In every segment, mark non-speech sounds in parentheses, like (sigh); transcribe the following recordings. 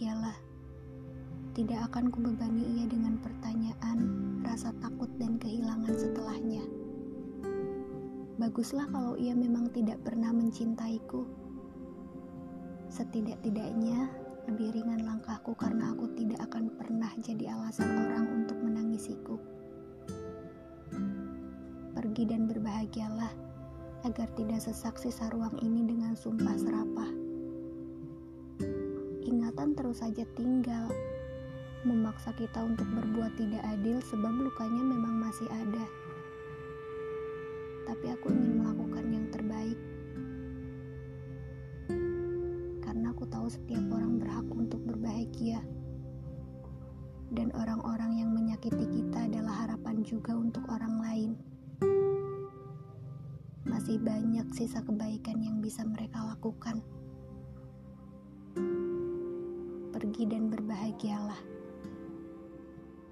berbahagialah. Tidak akan kubebani ia dengan pertanyaan, rasa takut dan kehilangan setelahnya. Baguslah kalau ia memang tidak pernah mencintaiku. Setidak-tidaknya lebih ringan langkahku karena aku tidak akan pernah jadi alasan orang untuk menangisiku. Pergi dan berbahagialah agar tidak sesak sisa ruang ini dengan sumpah serapah ingatan terus saja tinggal, memaksa kita untuk berbuat tidak adil sebab lukanya memang masih ada. Tapi aku ingin melakukan yang terbaik. Karena aku tahu setiap orang berhak untuk berbahagia. Dan orang-orang yang menyakiti kita adalah harapan juga untuk orang lain. Masih banyak sisa kebaikan yang bisa mereka lakukan pergi dan berbahagialah.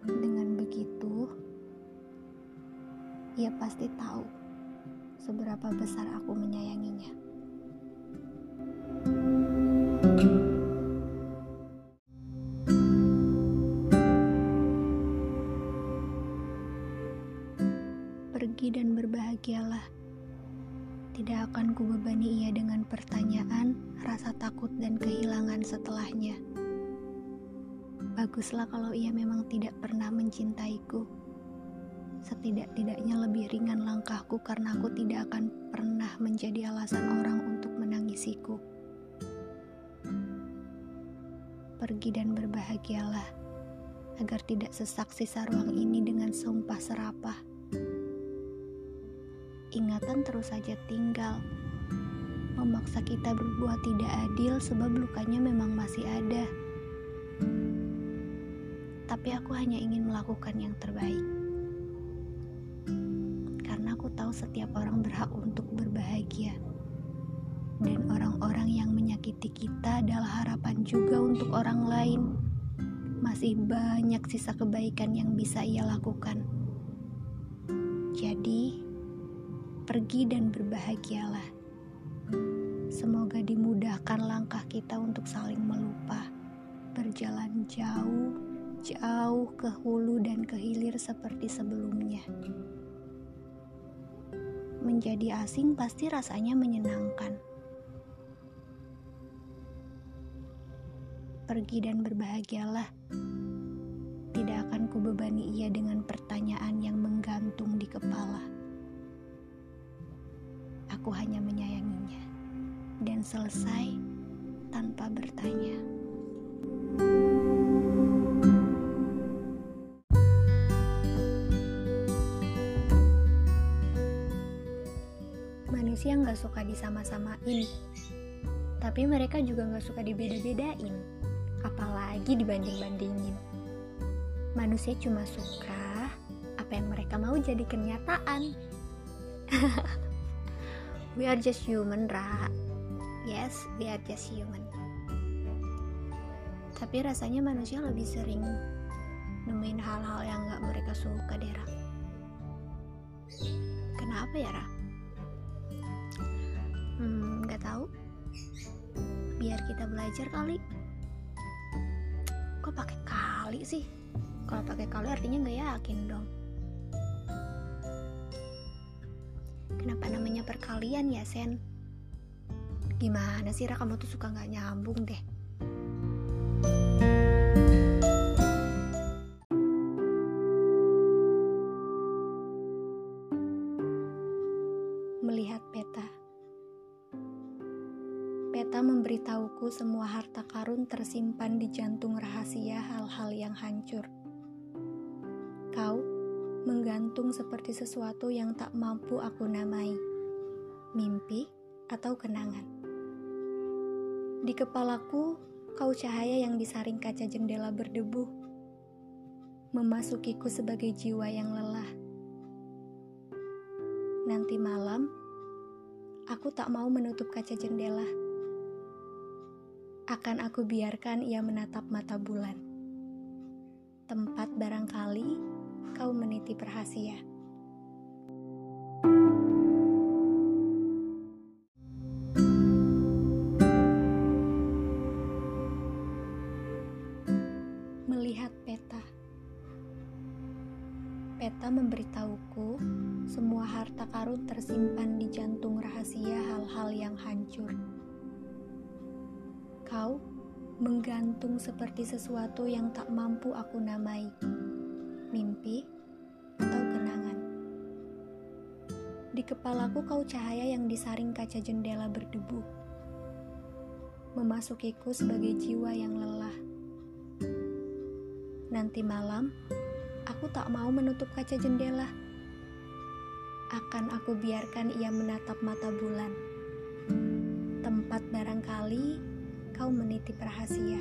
Dengan begitu, ia pasti tahu seberapa besar aku menyayanginya. Pergi dan berbahagialah. Tidak akan kubebani ia dengan pertanyaan, rasa takut, dan kehilangan setelahnya. Baguslah kalau ia memang tidak pernah mencintaiku. Setidak-tidaknya lebih ringan langkahku karena aku tidak akan pernah menjadi alasan orang untuk menangisiku. Pergi dan berbahagialah agar tidak sesak sisa ruang ini dengan sumpah serapah. Ingatan terus saja tinggal, memaksa kita berbuat tidak adil sebab lukanya memang masih ada tapi aku hanya ingin melakukan yang terbaik. Karena aku tahu setiap orang berhak untuk berbahagia. Dan orang-orang yang menyakiti kita adalah harapan juga untuk orang lain. Masih banyak sisa kebaikan yang bisa ia lakukan. Jadi, pergi dan berbahagialah. Semoga dimudahkan langkah kita untuk saling melupa, berjalan jauh jauh ke hulu dan ke hilir seperti sebelumnya. Menjadi asing pasti rasanya menyenangkan. Pergi dan berbahagialah. Tidak akan kubebani ia dengan pertanyaan yang menggantung di kepala. Aku hanya menyayanginya dan selesai tanpa bertanya. Manusia nggak suka disama-samain. Tapi mereka juga nggak suka dibeda-bedain apalagi dibanding-bandingin. Manusia cuma suka apa yang mereka mau jadi kenyataan. (laughs) We are just human ra. Yes we are just human. Tapi rasanya manusia lebih sering nemuin hal-hal yang nggak mereka suka deh Ra. kenapa ya Ra? Nggak tahu. Biar kita belajar kali. Kok pakai kali sih? Kalau pakai kali artinya nggak yakin dong. Kenapa namanya perkalian ya, Sen? Gimana sih, Ra? Kamu tuh suka nggak nyambung deh. Melihat peta. Peta memberitahuku semua harta karun tersimpan di jantung rahasia hal-hal yang hancur. Kau menggantung seperti sesuatu yang tak mampu aku namai, mimpi atau kenangan. Di kepalaku, kau cahaya yang disaring kaca jendela berdebu, memasukiku sebagai jiwa yang lelah. Nanti malam, aku tak mau menutup kaca jendela akan aku biarkan ia menatap mata bulan. Tempat barangkali kau meniti rahasia. Melihat peta. Peta memberitahuku semua harta karun tersimpan di jantung rahasia hal-hal yang hancur Kau menggantung seperti sesuatu yang tak mampu aku namai. Mimpi atau kenangan. Di kepalaku kau cahaya yang disaring kaca jendela berdebu. Memasukiku sebagai jiwa yang lelah. Nanti malam, aku tak mau menutup kaca jendela. Akan aku biarkan ia menatap mata bulan. Tempat barangkali kau menitip rahasia.